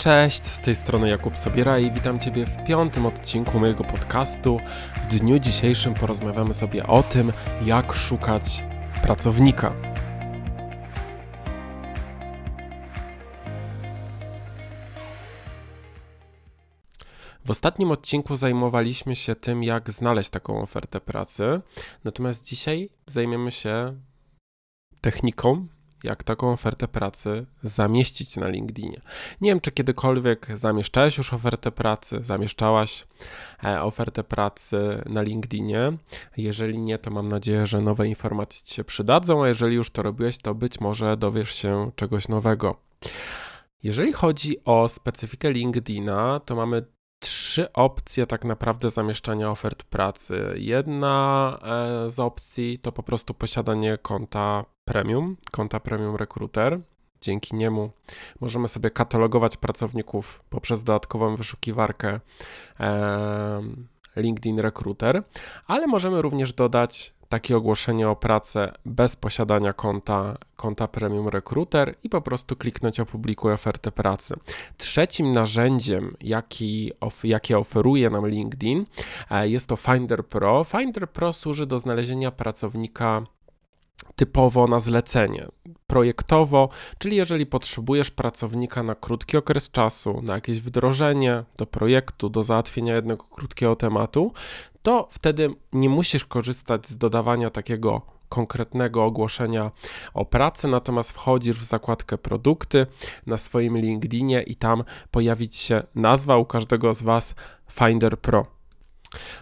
Cześć, z tej strony Jakub Sobiera i witam Ciebie w piątym odcinku mojego podcastu. W dniu dzisiejszym porozmawiamy sobie o tym, jak szukać pracownika. W ostatnim odcinku zajmowaliśmy się tym, jak znaleźć taką ofertę pracy, natomiast dzisiaj zajmiemy się techniką, jak taką ofertę pracy zamieścić na LinkedInie. Nie wiem, czy kiedykolwiek zamieszczałeś już ofertę pracy, zamieszczałaś e, ofertę pracy na LinkedInie. Jeżeli nie, to mam nadzieję, że nowe informacje Ci się przydadzą, a jeżeli już to robiłeś, to być może dowiesz się czegoś nowego. Jeżeli chodzi o specyfikę LinkedIna, to mamy trzy opcje tak naprawdę zamieszczania ofert pracy. Jedna e, z opcji to po prostu posiadanie konta premium, konta premium recruiter. Dzięki niemu możemy sobie katalogować pracowników poprzez dodatkową wyszukiwarkę e, LinkedIn Recruiter, ale możemy również dodać takie ogłoszenie o pracę bez posiadania konta, konta Premium Recruiter i po prostu kliknąć opublikuj ofertę pracy. Trzecim narzędziem, jaki of, jakie oferuje nam LinkedIn, e, jest to Finder Pro. Finder Pro służy do znalezienia pracownika typowo na zlecenie, projektowo, czyli jeżeli potrzebujesz pracownika na krótki okres czasu, na jakieś wdrożenie do projektu, do załatwienia jednego krótkiego tematu, to wtedy nie musisz korzystać z dodawania takiego konkretnego ogłoszenia o pracy, natomiast wchodzisz w zakładkę produkty na swoim LinkedInie i tam pojawić się nazwa u każdego z Was Finder Pro.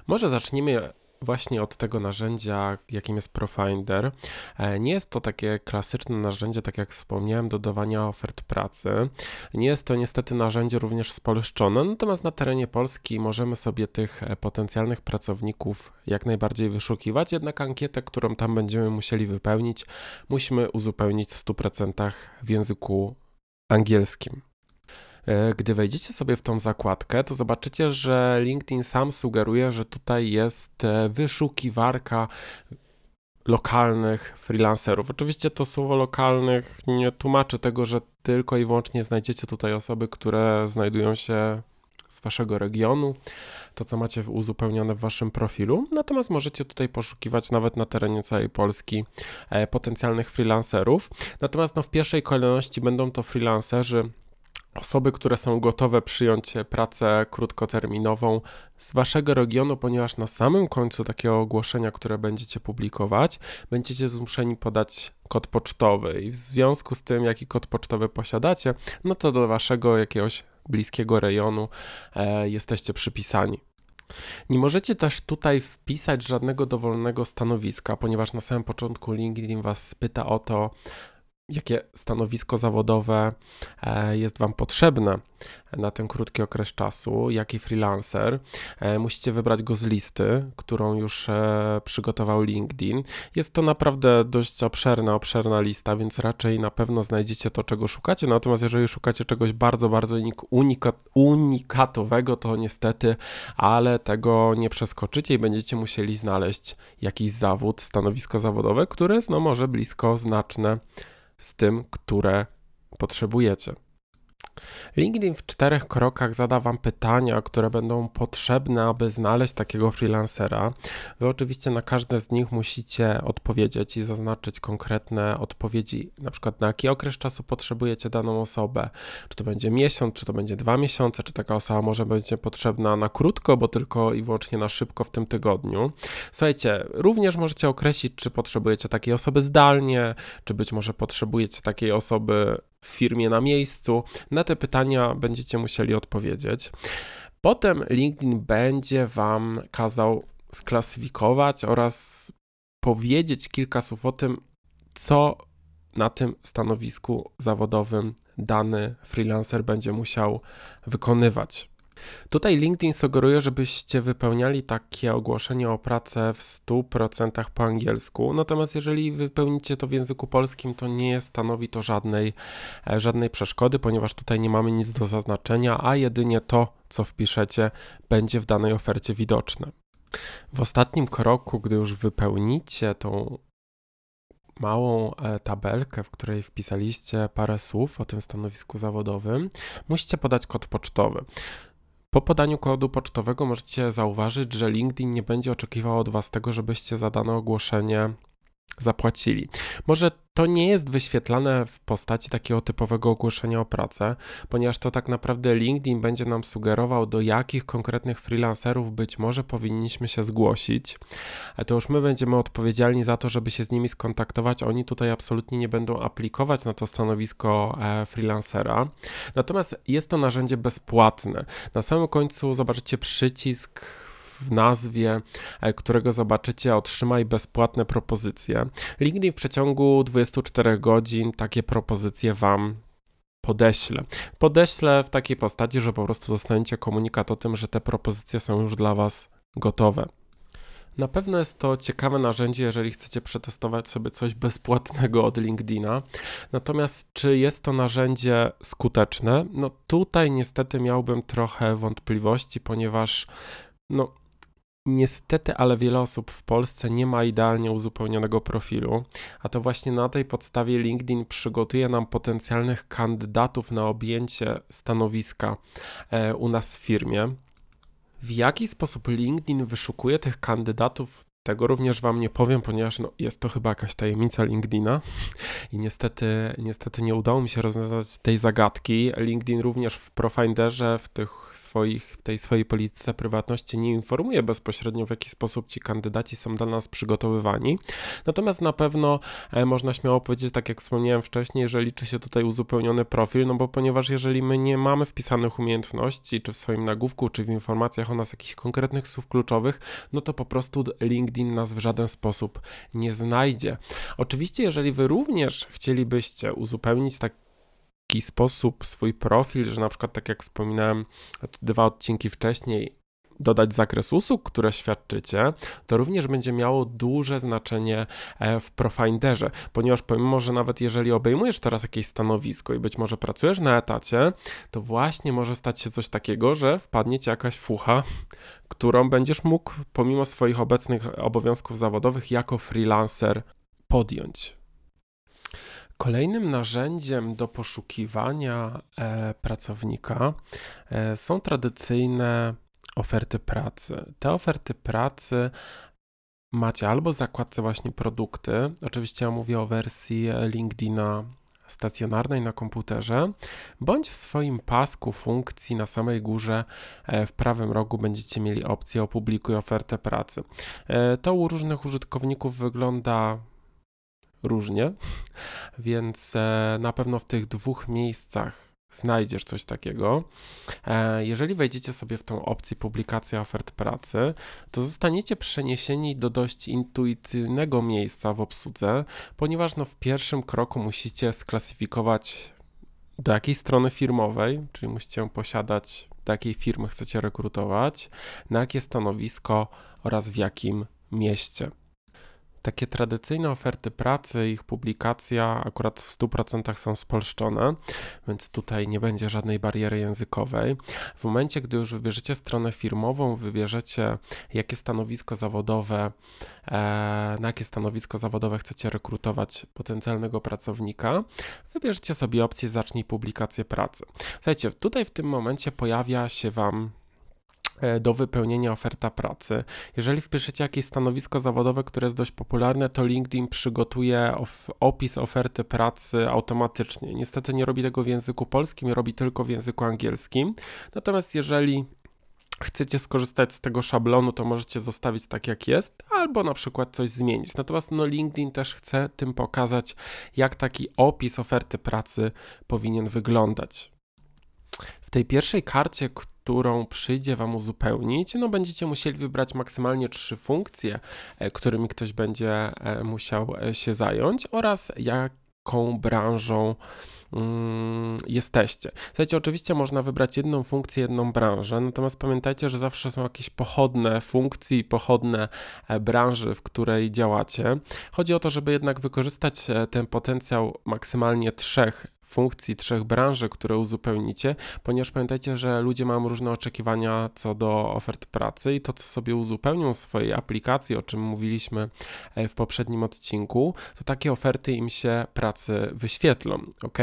Może zacznijmy właśnie od tego narzędzia, jakim jest Profinder. E, nie jest to takie klasyczne narzędzie, tak jak wspomniałem, dodawania ofert pracy. Nie jest to niestety narzędzie również spolszczone, natomiast na terenie Polski możemy sobie tych e, potencjalnych pracowników jak najbardziej wyszukiwać, jednak ankietę, którą tam będziemy musieli wypełnić, musimy uzupełnić w 100% w języku angielskim. E, gdy wejdziecie sobie w tą zakładkę, to zobaczycie, że LinkedIn sam sugeruje, że tutaj jest e, wyszukiwarka lokalnych freelancerów. Oczywiście to słowo lokalnych nie tłumaczy tego, że tylko i wyłącznie znajdziecie tutaj osoby, które znajdują się z waszego regionu, to co macie uzupełnione w waszym profilu. Natomiast możecie tutaj poszukiwać nawet na terenie całej Polski e, potencjalnych freelancerów. Natomiast no, w pierwszej kolejności będą to freelancerzy osoby, które są gotowe przyjąć pracę krótkoterminową z waszego regionu, ponieważ na samym końcu takiego ogłoszenia, które będziecie publikować, będziecie zmuszeni podać kod pocztowy i w związku z tym, jaki kod pocztowy posiadacie, no to do waszego jakiegoś bliskiego rejonu e, jesteście przypisani. Nie możecie też tutaj wpisać żadnego dowolnego stanowiska, ponieważ na samym początku LinkedIn was pyta o to, jakie stanowisko zawodowe e, jest Wam potrzebne na ten krótki okres czasu, jaki freelancer. E, musicie wybrać go z listy, którą już e, przygotował LinkedIn. Jest to naprawdę dość obszerna, obszerna lista, więc raczej na pewno znajdziecie to, czego szukacie. Natomiast jeżeli szukacie czegoś bardzo, bardzo unika unikatowego, to niestety, ale tego nie przeskoczycie i będziecie musieli znaleźć jakiś zawód, stanowisko zawodowe, które jest no może blisko znaczne z tym, które potrzebujecie. LinkedIn w czterech krokach zada Wam pytania, które będą potrzebne, aby znaleźć takiego freelancera. Wy oczywiście na każde z nich musicie odpowiedzieć i zaznaczyć konkretne odpowiedzi, na przykład na jaki okres czasu potrzebujecie daną osobę. Czy to będzie miesiąc, czy to będzie dwa miesiące, czy taka osoba może będzie potrzebna na krótko, bo tylko i wyłącznie na szybko w tym tygodniu. Słuchajcie, również możecie określić, czy potrzebujecie takiej osoby zdalnie, czy być może potrzebujecie takiej osoby w firmie na miejscu. Na te pytania będziecie musieli odpowiedzieć. Potem LinkedIn będzie Wam kazał sklasyfikować oraz powiedzieć kilka słów o tym, co na tym stanowisku zawodowym dany freelancer będzie musiał wykonywać. Tutaj LinkedIn sugeruje, żebyście wypełniali takie ogłoszenie o pracę w 100% po angielsku, natomiast jeżeli wypełnicie to w języku polskim, to nie stanowi to żadnej, e, żadnej przeszkody, ponieważ tutaj nie mamy nic do zaznaczenia, a jedynie to, co wpiszecie, będzie w danej ofercie widoczne. W ostatnim kroku, gdy już wypełnicie tą małą e, tabelkę, w której wpisaliście parę słów o tym stanowisku zawodowym, musicie podać kod pocztowy. Po podaniu kodu pocztowego możecie zauważyć, że LinkedIn nie będzie oczekiwał od Was tego, żebyście za dane ogłoszenie zapłacili. Może to nie jest wyświetlane w postaci takiego typowego ogłoszenia o pracę, ponieważ to tak naprawdę LinkedIn będzie nam sugerował, do jakich konkretnych freelancerów być może powinniśmy się zgłosić. A to już my będziemy odpowiedzialni za to, żeby się z nimi skontaktować. Oni tutaj absolutnie nie będą aplikować na to stanowisko e, freelancera. Natomiast jest to narzędzie bezpłatne. Na samym końcu zobaczycie przycisk w nazwie, e, którego zobaczycie, otrzymaj bezpłatne propozycje. LinkedIn w przeciągu 24 godzin takie propozycje Wam podeślę. Podeślę w takiej postaci, że po prostu dostaniecie komunikat o tym, że te propozycje są już dla Was gotowe. Na pewno jest to ciekawe narzędzie, jeżeli chcecie przetestować sobie coś bezpłatnego od LinkedIna. Natomiast czy jest to narzędzie skuteczne? No tutaj niestety miałbym trochę wątpliwości, ponieważ no, Niestety, ale wiele osób w Polsce nie ma idealnie uzupełnionego profilu, a to właśnie na tej podstawie LinkedIn przygotuje nam potencjalnych kandydatów na objęcie stanowiska e, u nas w firmie. W jaki sposób LinkedIn wyszukuje tych kandydatów, tego również Wam nie powiem, ponieważ no, jest to chyba jakaś tajemnica LinkedIna i niestety, niestety nie udało mi się rozwiązać tej zagadki. LinkedIn również w Profinderze, w tych swoich, w tej swojej polityce prywatności nie informuje bezpośrednio, w jaki sposób ci kandydaci są dla nas przygotowywani. Natomiast na pewno e, można śmiało powiedzieć, tak jak wspomniałem wcześniej, że liczy się tutaj uzupełniony profil, no bo ponieważ jeżeli my nie mamy wpisanych umiejętności, czy w swoim nagłówku, czy w informacjach o nas jakichś konkretnych słów kluczowych, no to po prostu LinkedIn nas w żaden sposób nie znajdzie. Oczywiście, jeżeli wy również chcielibyście uzupełnić tak taki sposób swój profil, że na przykład tak jak wspominałem dwa odcinki wcześniej, dodać zakres usług, które świadczycie, to również będzie miało duże znaczenie e, w Profinderze, ponieważ pomimo, że nawet jeżeli obejmujesz teraz jakieś stanowisko i być może pracujesz na etacie, to właśnie może stać się coś takiego, że wpadnie ci jakaś fucha, którą będziesz mógł pomimo swoich obecnych obowiązków zawodowych jako freelancer podjąć. Kolejnym narzędziem do poszukiwania e, pracownika e, są tradycyjne oferty pracy. Te oferty pracy macie albo w zakładce właśnie produkty, oczywiście ja mówię o wersji LinkedIna stacjonarnej na komputerze, bądź w swoim pasku funkcji na samej górze e, w prawym rogu będziecie mieli opcję opublikuj ofertę pracy. E, to u różnych użytkowników wygląda różnie, więc e, na pewno w tych dwóch miejscach znajdziesz coś takiego. E, jeżeli wejdziecie sobie w tą opcję publikacja ofert pracy, to zostaniecie przeniesieni do dość intuicyjnego miejsca w obsłudze, ponieważ no w pierwszym kroku musicie sklasyfikować do jakiej strony firmowej, czyli musicie posiadać, do jakiej firmy chcecie rekrutować, na jakie stanowisko oraz w jakim mieście takie tradycyjne oferty pracy, ich publikacja akurat w 100% są spolszczone, więc tutaj nie będzie żadnej bariery językowej. W momencie, gdy już wybierzecie stronę firmową, wybierzecie jakie stanowisko zawodowe, e, na jakie stanowisko zawodowe chcecie rekrutować potencjalnego pracownika, wybierzecie sobie opcję zacznij publikację pracy. Słuchajcie, tutaj w tym momencie pojawia się Wam do wypełnienia oferta pracy. Jeżeli wpiszecie jakieś stanowisko zawodowe, które jest dość popularne, to LinkedIn przygotuje of opis oferty pracy automatycznie. Niestety nie robi tego w języku polskim, robi tylko w języku angielskim. Natomiast jeżeli chcecie skorzystać z tego szablonu, to możecie zostawić tak jak jest, albo na przykład coś zmienić. Natomiast no, LinkedIn też chce tym pokazać, jak taki opis oferty pracy powinien wyglądać. W tej pierwszej karcie, którą przyjdzie Wam uzupełnić, no będziecie musieli wybrać maksymalnie trzy funkcje, e, którymi ktoś będzie e, musiał e, się zająć oraz jaką branżą mm, jesteście. Słuchajcie, oczywiście można wybrać jedną funkcję, jedną branżę, natomiast pamiętajcie, że zawsze są jakieś pochodne funkcje i pochodne branży, w której działacie. Chodzi o to, żeby jednak wykorzystać ten potencjał maksymalnie trzech funkcji, trzech branży, które uzupełnicie, ponieważ pamiętajcie, że ludzie mają różne oczekiwania co do ofert pracy i to, co sobie uzupełnią w swojej aplikacji, o czym mówiliśmy e, w poprzednim odcinku, to takie oferty im się pracy wyświetlą, ok?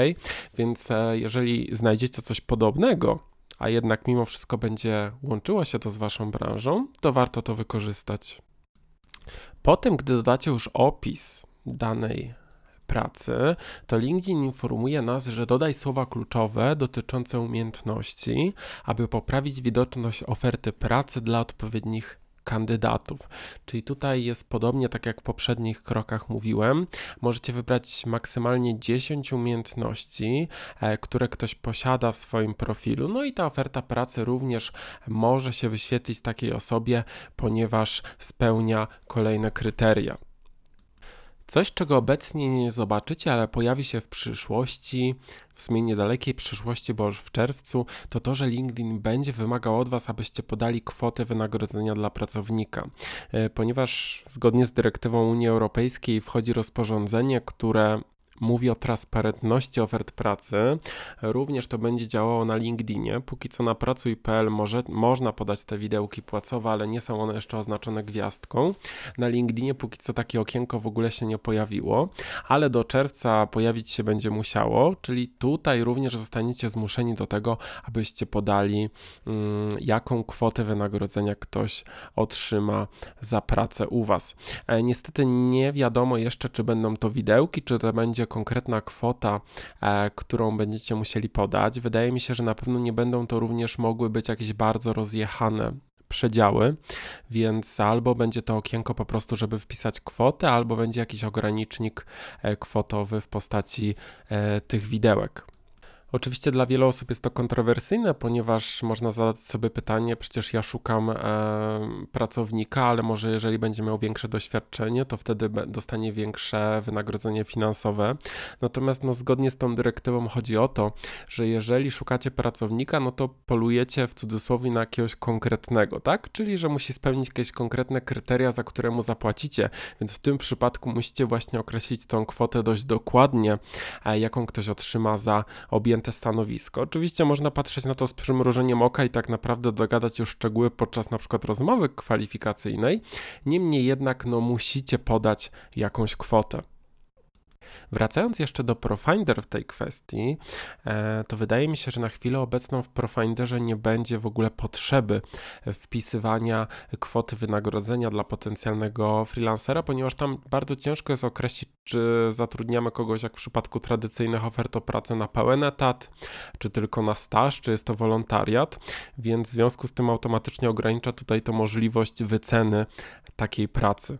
Więc e, jeżeli znajdziecie coś podobnego, a jednak mimo wszystko będzie łączyło się to z Waszą branżą, to warto to wykorzystać. Po tym, gdy dodacie już opis danej pracy, to LinkedIn informuje nas, że dodaj słowa kluczowe dotyczące umiejętności, aby poprawić widoczność oferty pracy dla odpowiednich kandydatów. Czyli tutaj jest podobnie tak jak w poprzednich krokach mówiłem, możecie wybrać maksymalnie 10 umiejętności, e, które ktoś posiada w swoim profilu. No i ta oferta pracy również może się wyświetlić takiej osobie, ponieważ spełnia kolejne kryteria. Coś, czego obecnie nie zobaczycie, ale pojawi się w przyszłości, w sumie niedalekiej przyszłości, bo już w czerwcu, to to, że LinkedIn będzie wymagał od Was, abyście podali kwotę wynagrodzenia dla pracownika. E, ponieważ zgodnie z dyrektywą Unii Europejskiej wchodzi rozporządzenie, które mówi o transparentności ofert pracy. Również to będzie działało na LinkedInie. Póki co na pracuj.pl może, można podać te widełki płacowe, ale nie są one jeszcze oznaczone gwiazdką. Na LinkedInie póki co takie okienko w ogóle się nie pojawiło, ale do czerwca pojawić się będzie musiało, czyli tutaj również zostaniecie zmuszeni do tego, abyście podali, mm, jaką kwotę wynagrodzenia ktoś otrzyma za pracę u Was. E, niestety nie wiadomo jeszcze, czy będą to widełki, czy to będzie konkretna kwota, e, którą będziecie musieli podać. Wydaje mi się, że na pewno nie będą to również mogły być jakieś bardzo rozjechane przedziały, więc albo będzie to okienko po prostu, żeby wpisać kwotę, albo będzie jakiś ogranicznik e, kwotowy w postaci e, tych widełek. Oczywiście dla wielu osób jest to kontrowersyjne, ponieważ można zadać sobie pytanie, przecież ja szukam e, pracownika, ale może jeżeli będzie miał większe doświadczenie, to wtedy dostanie większe wynagrodzenie finansowe. Natomiast no, zgodnie z tą dyrektywą chodzi o to, że jeżeli szukacie pracownika, no to polujecie w cudzysłowie na jakiegoś konkretnego, tak? Czyli, że musi spełnić jakieś konkretne kryteria, za które mu zapłacicie, więc w tym przypadku musicie właśnie określić tą kwotę dość dokładnie, e, jaką ktoś otrzyma za objęte zajęte stanowisko. Oczywiście można patrzeć na to z przymrużeniem oka i tak naprawdę dogadać już szczegóły podczas na przykład rozmowy kwalifikacyjnej. Niemniej jednak no musicie podać jakąś kwotę. Wracając jeszcze do Profinder w tej kwestii, e, to wydaje mi się, że na chwilę obecną w Profinderze nie będzie w ogóle potrzeby wpisywania kwoty wynagrodzenia dla potencjalnego freelancera, ponieważ tam bardzo ciężko jest określić, czy zatrudniamy kogoś jak w przypadku tradycyjnych ofert o pracę na pełen etat, czy tylko na staż, czy jest to wolontariat, więc w związku z tym automatycznie ogranicza tutaj to możliwość wyceny takiej pracy.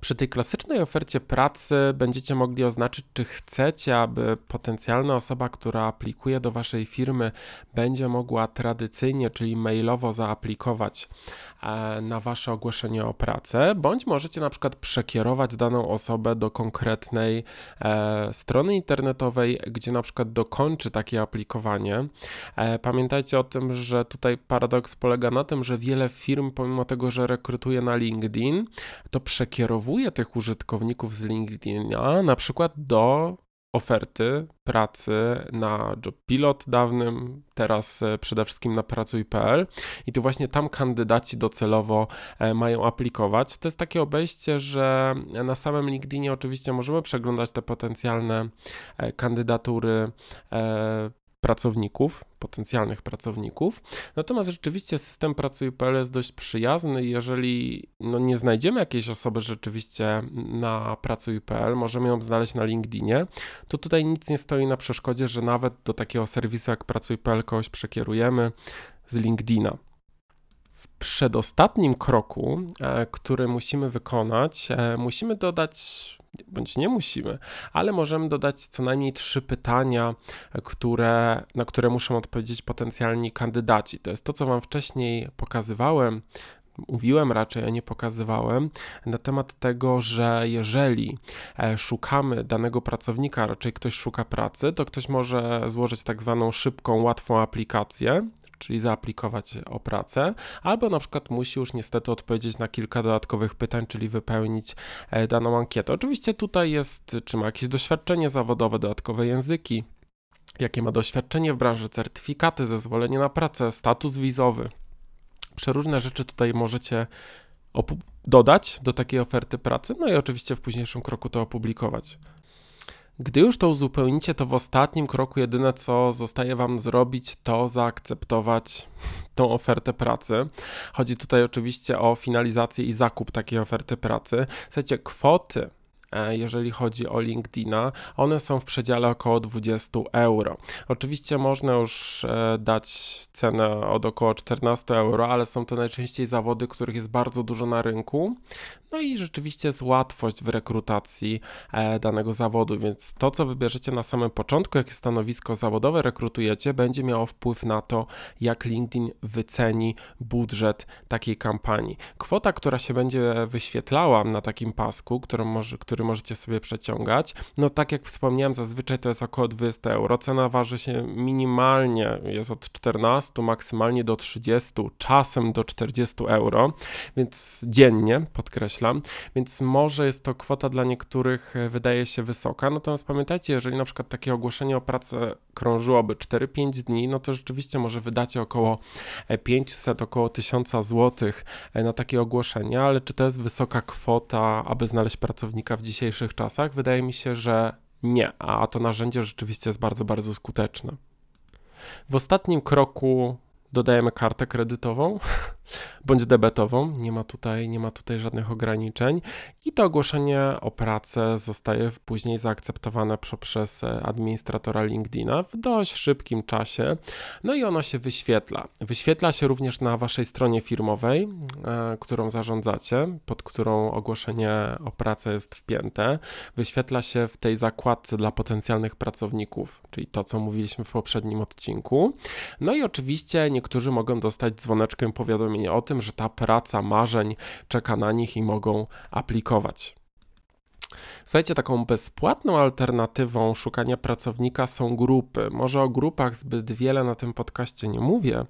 Przy tej klasycznej ofercie pracy będziecie mogli oznaczyć, czy chcecie, aby potencjalna osoba, która aplikuje do waszej firmy, będzie mogła tradycyjnie, czyli mailowo zaaplikować e, na wasze ogłoszenie o pracę, bądź możecie na przykład przekierować daną osobę do konkretnej e, strony internetowej, gdzie na przykład dokończy takie aplikowanie. E, pamiętajcie o tym, że tutaj paradoks polega na tym, że wiele firm, pomimo tego, że rekrutuje na LinkedIn, to przekierowuje tych użytkowników z LinkedIna na przykład do oferty pracy na JobPilot dawnym, teraz e, przede wszystkim na pracuj.pl i to właśnie tam kandydaci docelowo e, mają aplikować. To jest takie obejście, że na samym LinkedInie oczywiście możemy przeglądać te potencjalne e, kandydatury pracowników, potencjalnych pracowników. Natomiast rzeczywiście system Pracuj.pl jest dość przyjazny. Jeżeli no, nie znajdziemy jakiejś osoby rzeczywiście na Pracuj.pl, możemy ją znaleźć na LinkedInie, to tutaj nic nie stoi na przeszkodzie, że nawet do takiego serwisu jak Pracuj.pl kogoś przekierujemy z LinkedIna. W przedostatnim kroku, e, który musimy wykonać, e, musimy dodać bądź nie musimy, ale możemy dodać co najmniej trzy pytania, które, na które muszą odpowiedzieć potencjalni kandydaci. To jest to, co Wam wcześniej pokazywałem. Mówiłem raczej, a nie pokazywałem, na temat tego, że jeżeli e, szukamy danego pracownika, raczej ktoś szuka pracy, to ktoś może złożyć tak zwaną szybką, łatwą aplikację, czyli zaaplikować o pracę, albo na przykład musi już niestety odpowiedzieć na kilka dodatkowych pytań, czyli wypełnić e, daną ankietę. Oczywiście tutaj jest, czy ma jakieś doświadczenie zawodowe, dodatkowe języki, jakie ma doświadczenie w branży, certyfikaty, zezwolenie na pracę, status wizowy. Przeróżne rzeczy tutaj możecie dodać do takiej oferty pracy, no i oczywiście w późniejszym kroku to opublikować. Gdy już to uzupełnicie, to w ostatnim kroku jedyne co zostaje Wam zrobić, to zaakceptować tą ofertę pracy. Chodzi tutaj oczywiście o finalizację i zakup takiej oferty pracy. Słuchajcie, kwoty jeżeli chodzi o LinkedIna, one są w przedziale około 20 euro. Oczywiście można już e, dać cenę od około 14 euro, ale są to najczęściej zawody, których jest bardzo dużo na rynku. No i rzeczywiście jest łatwość w rekrutacji e, danego zawodu, więc to, co wybierzecie na samym początku, jakie stanowisko zawodowe rekrutujecie, będzie miało wpływ na to, jak LinkedIn wyceni budżet takiej kampanii. Kwota, która się będzie wyświetlała na takim pasku, który, może, który możecie sobie przeciągać, no tak jak wspomniałem, zazwyczaj to jest około 20 euro. Cena waży się minimalnie, jest od 14 maksymalnie do 30, czasem do 40 euro, więc dziennie, podkreślam. Więc może jest to kwota dla niektórych e, wydaje się wysoka, natomiast pamiętajcie, jeżeli na przykład takie ogłoszenie o pracę krążyłoby 4-5 dni, no to rzeczywiście może wydacie około 500, e, około 1000 zł e, na takie ogłoszenie, ale czy to jest wysoka kwota, aby znaleźć pracownika w dzisiejszych czasach? Wydaje mi się, że nie, a to narzędzie rzeczywiście jest bardzo, bardzo skuteczne. W ostatnim kroku dodajemy kartę kredytową bądź debetową. Nie ma tutaj, nie ma tutaj żadnych ograniczeń i to ogłoszenie o pracę zostaje później zaakceptowane przez administratora LinkedIna w dość szybkim czasie. No i ono się wyświetla. Wyświetla się również na waszej stronie firmowej, e, którą zarządzacie, pod którą ogłoszenie o pracę jest wpięte. Wyświetla się w tej zakładce dla potencjalnych pracowników, czyli to, co mówiliśmy w poprzednim odcinku. No i oczywiście niektórzy mogą dostać dzwoneczkiem powiadomienia o tym, że ta praca marzeń czeka na nich i mogą aplikować. Słuchajcie, taką bezpłatną alternatywą szukania pracownika są grupy. Może o grupach zbyt wiele na tym podcaście nie mówię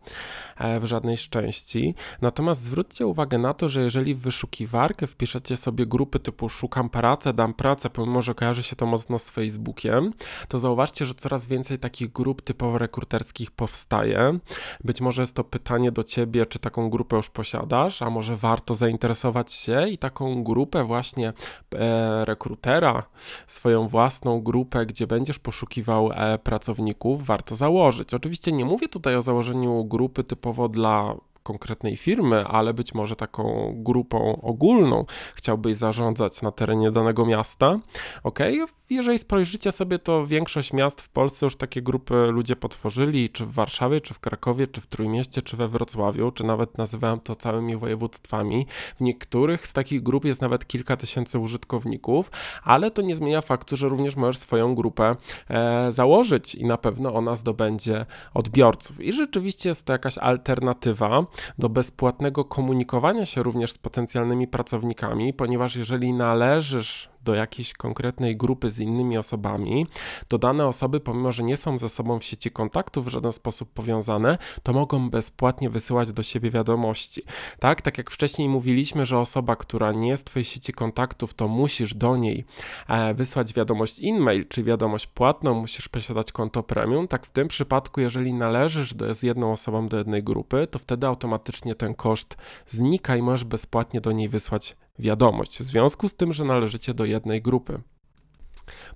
e, w żadnej szczęści, natomiast zwróćcie uwagę na to, że jeżeli w wyszukiwarkę wpiszecie sobie grupy typu szukam pracę, dam pracę, pomimo że kojarzy się to mocno z Facebookiem, to zauważcie, że coraz więcej takich grup typowo rekruterskich powstaje. Być może jest to pytanie do ciebie, czy taką grupę już posiadasz, a może warto zainteresować się i taką grupę właśnie e, rekrutera, swoją własną grupę, gdzie będziesz poszukiwał e, pracowników, warto założyć. Oczywiście nie mówię tutaj o założeniu grupy typowo dla konkretnej firmy, ale być może taką grupą ogólną chciałbyś zarządzać na terenie danego miasta. Ok, jeżeli spojrzycie sobie, to większość miast w Polsce już takie grupy ludzie potworzyli, czy w Warszawie, czy w Krakowie, czy w Trójmieście, czy we Wrocławiu, czy nawet nazywałem to całymi województwami. W niektórych z takich grup jest nawet kilka tysięcy użytkowników, ale to nie zmienia faktu, że również możesz swoją grupę e, założyć i na pewno ona zdobędzie odbiorców. I rzeczywiście jest to jakaś alternatywa do bezpłatnego komunikowania się również z potencjalnymi pracownikami, ponieważ jeżeli należysz do jakiejś konkretnej grupy z innymi osobami, to dane osoby, pomimo że nie są ze sobą w sieci kontaktów w żaden sposób powiązane, to mogą bezpłatnie wysyłać do siebie wiadomości. Tak, tak jak wcześniej mówiliśmy, że osoba, która nie jest w twojej sieci kontaktów, to musisz do niej e, wysłać wiadomość e-mail, czy wiadomość płatną, musisz posiadać konto premium, tak w tym przypadku, jeżeli należysz do, z jedną osobą do jednej grupy, to wtedy automatycznie ten koszt znika i możesz bezpłatnie do niej wysłać wiadomość, w związku z tym, że należycie do jednej grupy.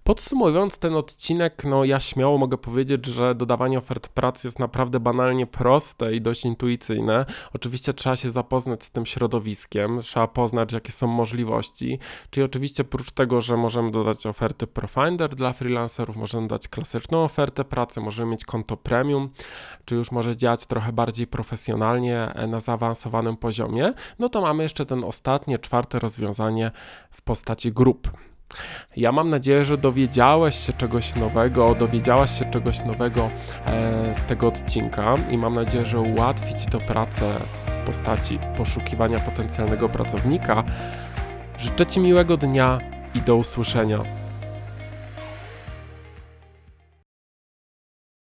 Podsumowując ten odcinek, no ja śmiało mogę powiedzieć, że dodawanie ofert pracy jest naprawdę banalnie proste i dość intuicyjne. Oczywiście trzeba się zapoznać z tym środowiskiem, trzeba poznać jakie są możliwości. Czyli oczywiście oprócz tego, że możemy dodać oferty Profinder dla freelancerów, możemy dać klasyczną ofertę pracy, możemy mieć konto premium, czy już może działać trochę bardziej profesjonalnie e, na zaawansowanym poziomie, no to mamy jeszcze ten ostatnie, czwarte rozwiązanie w postaci grup. Ja mam nadzieję, że dowiedziałeś się czegoś nowego, dowiedziałaś się czegoś nowego e, z tego odcinka i mam nadzieję, że ułatwi Ci to pracę w postaci poszukiwania potencjalnego pracownika. Życzę Ci miłego dnia i do usłyszenia.